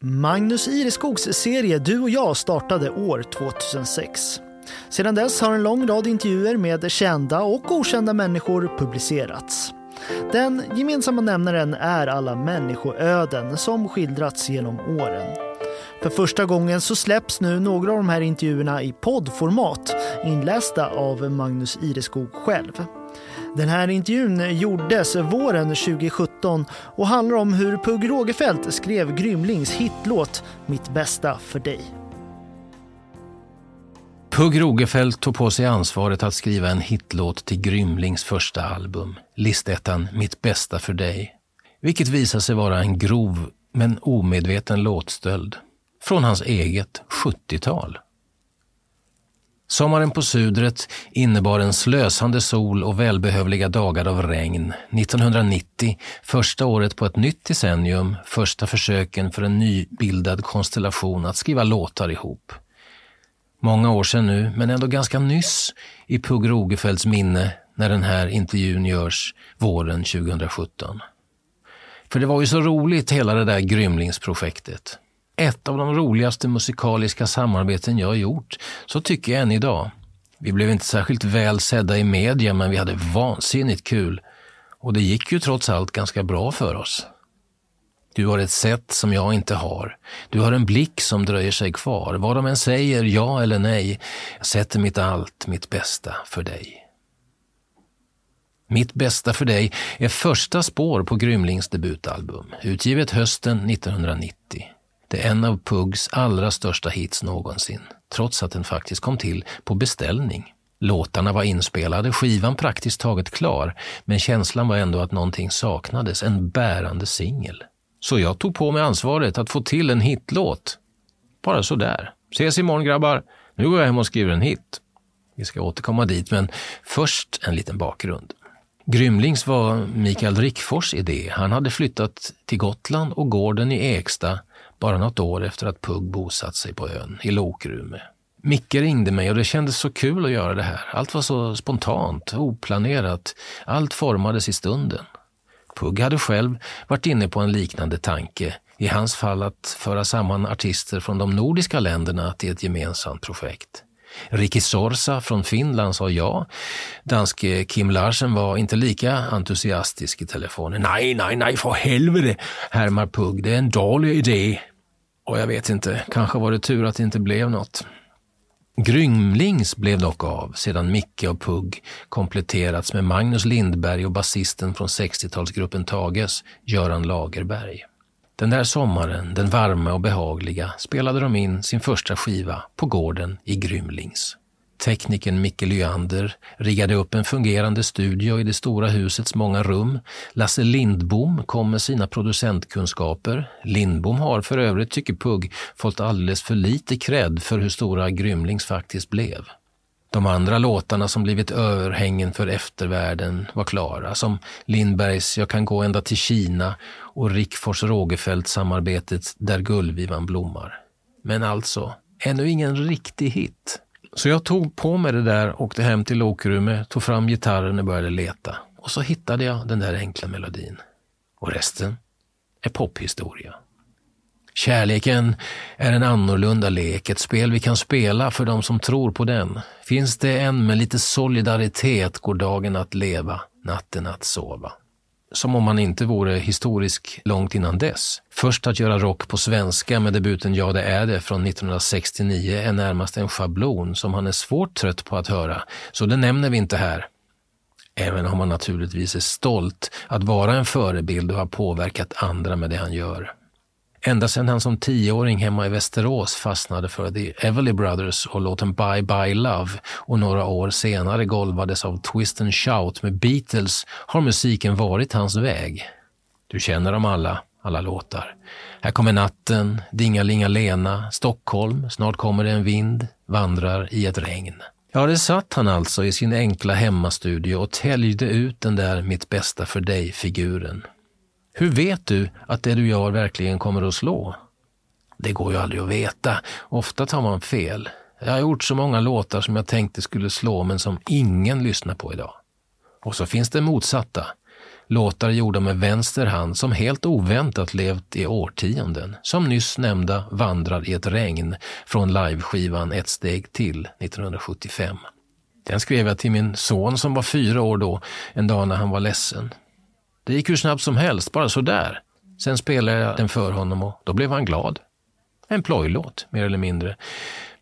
Magnus Ireskogs serie Du och jag startade år 2006. Sedan dess har en lång rad intervjuer med kända och okända människor publicerats. Den gemensamma nämnaren är alla människoöden som skildrats genom åren. För första gången så släpps nu några av de här intervjuerna i poddformat inlästa av Magnus Ireskog själv. Den här intervjun gjordes våren 2017 och handlar om hur Pugh Rogefeldt skrev Grymlings hitlåt Mitt bästa för dig. Pugh Rogefeldt tog på sig ansvaret att skriva en hitlåt till Grymlings första album, listettan Mitt bästa för dig, vilket visade sig vara en grov men omedveten låtstöld från hans eget 70-tal. Sommaren på Sudret innebar en slösande sol och välbehövliga dagar av regn. 1990, första året på ett nytt decennium, första försöken för en nybildad konstellation att skriva låtar ihop. Många år sedan nu, men ändå ganska nyss i Pugh Rogefeldts minne när den här intervjun görs våren 2017. För det var ju så roligt hela det där grymlingsprojektet ett av de roligaste musikaliska samarbeten jag gjort, så tycker jag än idag. Vi blev inte särskilt väl sedda i media, men vi hade vansinnigt kul. Och det gick ju trots allt ganska bra för oss. Du har ett sätt som jag inte har. Du har en blick som dröjer sig kvar. Vad de än säger, ja eller nej, jag sätter mitt allt, mitt bästa för dig. Mitt bästa för dig är första spår på Grymlings debutalbum, utgivet hösten 1990. Det är en av Pugs allra största hits någonsin, trots att den faktiskt kom till på beställning. Låtarna var inspelade, skivan praktiskt taget klar, men känslan var ändå att någonting saknades, en bärande singel. Så jag tog på mig ansvaret att få till en hitlåt. Bara sådär. Ses imorgon grabbar. Nu går jag hem och skriver en hit. Vi ska återkomma dit, men först en liten bakgrund. Grymlings var Mikael Rickfors idé. Han hade flyttat till Gotland och gården i Eksta bara något år efter att Pugg bosatt sig på ön i Lokrume. Micke ringde mig och det kändes så kul att göra det här. Allt var så spontant, oplanerat. Allt formades i stunden. Pugg hade själv varit inne på en liknande tanke. I hans fall att föra samman artister från de nordiska länderna till ett gemensamt projekt. Ricky Sorsa från Finland sa ja. Danske Kim Larsen var inte lika entusiastisk i telefonen. Nej, nej, nej, för helvete, härmar Pugg. Det är en dålig idé. Och jag vet inte, kanske var det tur att det inte blev något. Grymlings blev dock av sedan Micke och Pugg kompletterats med Magnus Lindberg och basisten från 60-talsgruppen Tages, Göran Lagerberg. Den där sommaren, den varma och behagliga, spelade de in sin första skiva på gården i Grymlings. Teknikern Micke Lyander riggade upp en fungerande studio i det stora husets många rum. Lasse Lindbom kom med sina producentkunskaper. Lindbom har för övrigt, tycker Pugg, fått alldeles för lite cred för hur stora Grymlings faktiskt blev. De andra låtarna som blivit överhängen för eftervärlden var klara, som Lindbergs Jag kan gå ända till Kina och Rickfors Rogefeldt-samarbetet Där gullvivan blommar. Men alltså, ännu ingen riktig hit. Så jag tog på mig det där, åkte hem till Lokrummet, tog fram gitarren och började leta. Och så hittade jag den där enkla melodin. Och resten är pophistoria. Kärleken är en annorlunda lek, ett spel vi kan spela för de som tror på den. Finns det en med lite solidaritet går dagen att leva, natten att sova. Som om man inte vore historisk långt innan dess. Först att göra rock på svenska med debuten Ja det är det från 1969 är närmast en schablon som han är svårt trött på att höra, så det nämner vi inte här. Även om han naturligtvis är stolt att vara en förebild och ha påverkat andra med det han gör. Ända sedan han som tioåring hemma i Västerås fastnade för The Everly Brothers och låten Bye Bye Love och några år senare golvades av Twist and Shout med Beatles har musiken varit hans väg. Du känner dem alla, alla låtar. Här kommer natten, Dingalinga Lena, Stockholm, Snart kommer det en vind, Vandrar i ett regn. Ja, det satt han alltså i sin enkla hemmastudio och täljde ut den där Mitt bästa för dig-figuren. Hur vet du att det du gör verkligen kommer att slå? Det går ju aldrig att veta. Ofta tar man fel. Jag har gjort så många låtar som jag tänkte skulle slå men som ingen lyssnar på idag. Och så finns det motsatta. Låtar gjorda med vänster hand som helt oväntat levt i årtionden. Som nyss nämnda Vandrar i ett regn från liveskivan Ett steg till 1975. Den skrev jag till min son som var fyra år då, en dag när han var ledsen. Det gick hur snabbt som helst, bara sådär. Sen spelade jag den för honom och då blev han glad. En plojlåt, mer eller mindre.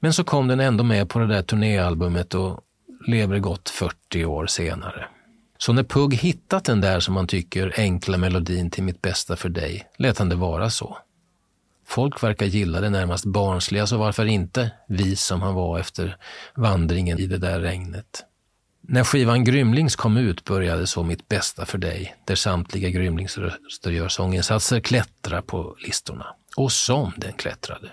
Men så kom den ändå med på det där turnéalbumet och lever gott 40 år senare. Så när Pugg hittat den där som man tycker enkla melodin till Mitt bästa för dig, lät han det vara så. Folk verkar gilla det närmast barnsliga, så varför inte vis som han var efter vandringen i det där regnet. När skivan Grymlings kom ut började så Mitt bästa för dig, där samtliga Grymlingsröster gör sånginsatser, klättra på listorna. Och som den klättrade.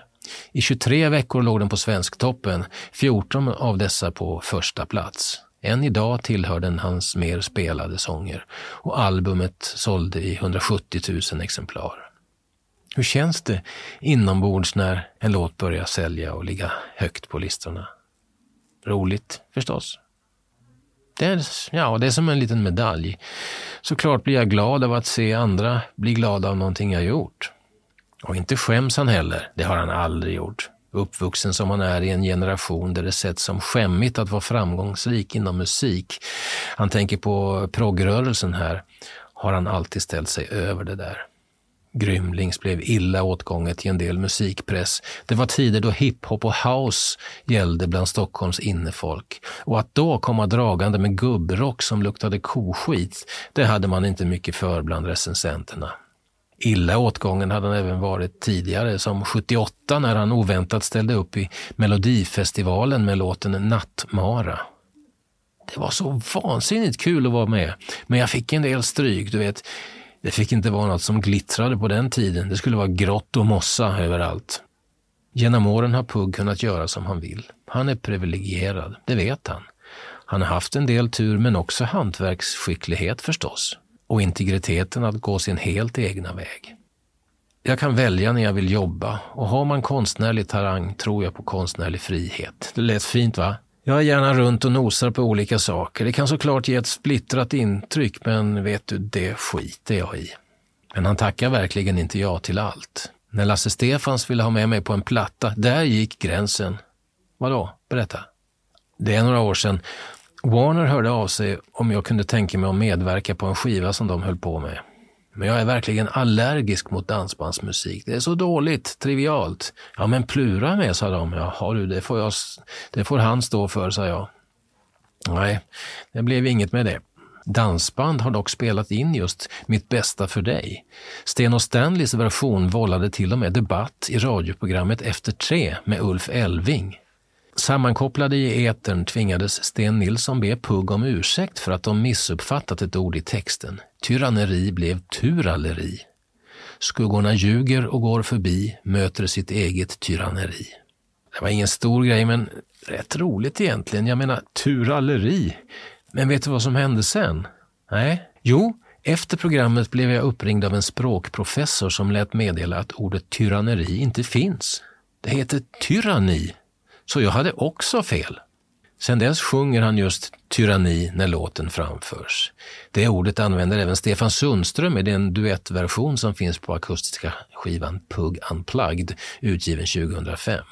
I 23 veckor låg den på Svensktoppen, 14 av dessa på första plats. Än idag tillhör den hans mer spelade sånger och albumet sålde i 170 000 exemplar. Hur känns det inombords när en låt börjar sälja och ligga högt på listorna? Roligt förstås. Det är, ja, det är som en liten medalj. Såklart blir jag glad av att se andra bli glada av någonting jag gjort. Och inte skäms han heller, det har han aldrig gjort. Uppvuxen som han är i en generation där det sätts som skämmigt att vara framgångsrik inom musik. Han tänker på progrörelsen här, har han alltid ställt sig över det där. Grymlings blev illa åtgånget i en del musikpress. Det var tider då hiphop och house gällde bland Stockholms innefolk. Och att då komma dragande med gubbrock som luktade koskit, det hade man inte mycket för bland recensenterna. Illa åtgången hade han även varit tidigare, som 78 när han oväntat ställde upp i Melodifestivalen med låten Nattmara. Det var så vansinnigt kul att vara med, men jag fick en del stryk, du vet. Det fick inte vara något som glittrade på den tiden. Det skulle vara grått och mossa överallt. Genom åren har Pugg kunnat göra som han vill. Han är privilegierad, det vet han. Han har haft en del tur, men också hantverksskicklighet förstås och integriteten att gå sin helt egna väg. Jag kan välja när jag vill jobba och har man konstnärlig tarang tror jag på konstnärlig frihet. Det lät fint va? Jag är gärna runt och nosar på olika saker. Det kan såklart ge ett splittrat intryck, men vet du, det skiter jag i. Men han tackar verkligen inte ja till allt. När Lasse Stefans ville ha med mig på en platta, där gick gränsen. Vadå? Berätta. Det är några år sedan Warner hörde av sig om jag kunde tänka mig att medverka på en skiva som de höll på med. Men jag är verkligen allergisk mot dansbandsmusik. Det är så dåligt, trivialt. Ja, men Plura med, sa de. Jaha du, det får, jag, det får han stå för, sa jag. Nej, det blev inget med det. Dansband har dock spelat in just Mitt bästa för dig. Sten och Stanleys version vållade till och med debatt i radioprogrammet Efter tre med Ulf Elving. Sammankopplade i etern tvingades Sten Nilsson be Pugg om ursäkt för att de missuppfattat ett ord i texten. Tyranneri blev turalleri. Skuggorna ljuger och går förbi, möter sitt eget tyranneri. Det var ingen stor grej, men rätt roligt egentligen. Jag menar, turalleri. Men vet du vad som hände sen? Nej? Jo, efter programmet blev jag uppringd av en språkprofessor som lät meddela att ordet tyranneri inte finns. Det heter tyranni så jag hade också fel. Sen dess sjunger han just tyranni när låten framförs. Det ordet använder även Stefan Sundström i den duettversion som finns på akustiska skivan Pug Unplugged, utgiven 2005.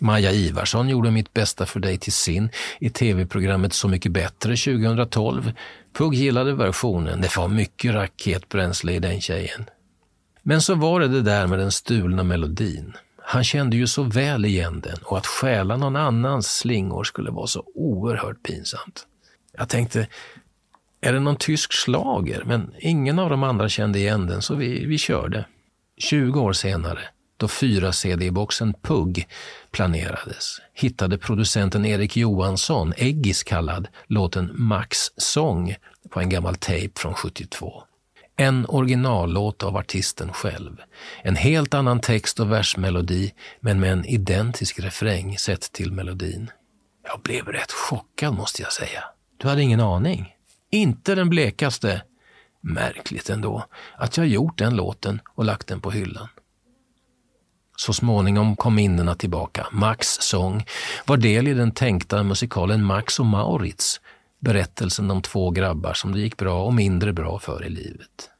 Maja Ivarsson gjorde Mitt bästa för dig till sin i tv-programmet Så mycket bättre 2012. Pugh gillade versionen, det var mycket raketbränsle i den tjejen. Men så var det det där med den stulna melodin. Han kände ju så väl igen den och att stjäla någon annans slingor skulle vara så oerhört pinsamt. Jag tänkte, är det någon tysk slager? Men ingen av de andra kände igen den, så vi, vi körde. 20 år senare, då fyra CD-boxen Pugg planerades, hittade producenten Erik Johansson, Eggis kallad, låten Max sång på en gammal tejp från 72. En originallåt av artisten själv. En helt annan text och versmelodi, men med en identisk refräng sett till melodin. Jag blev rätt chockad måste jag säga. Du hade ingen aning? Inte den blekaste. Märkligt ändå att jag gjort den låten och lagt den på hyllan. Så småningom kom minnena tillbaka. Max sång var del i den tänkta musikalen Max och Maurits Berättelsen om två grabbar som det gick bra och mindre bra för i livet.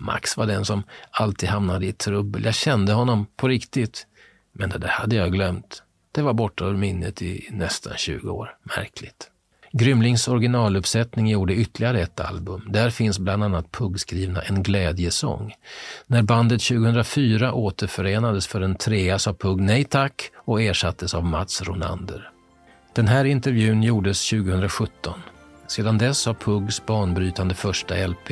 Max var den som alltid hamnade i trubbel. Jag kände honom på riktigt. Men det där hade jag glömt. Det var borta ur minnet i nästan 20 år. Märkligt. Grymlings originaluppsättning gjorde ytterligare ett album. Där finns bland annat puggskrivna En glädjesång. När bandet 2004 återförenades för en trea sa Pugg nej tack och ersattes av Mats Ronander. Den här intervjun gjordes 2017. Sedan dess har Puggs banbrytande första LP,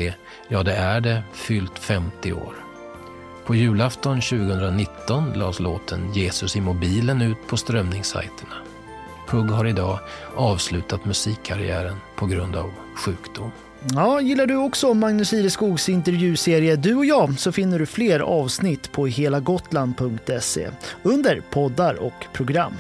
Ja det är det, fyllt 50 år. På julafton 2019 lades låten Jesus i mobilen ut på strömningssajterna. Pugg har idag avslutat musikkarriären på grund av sjukdom. Ja, gillar du också Magnus Ireskogs intervjuserie Du och jag så finner du fler avsnitt på helagotland.se under poddar och program.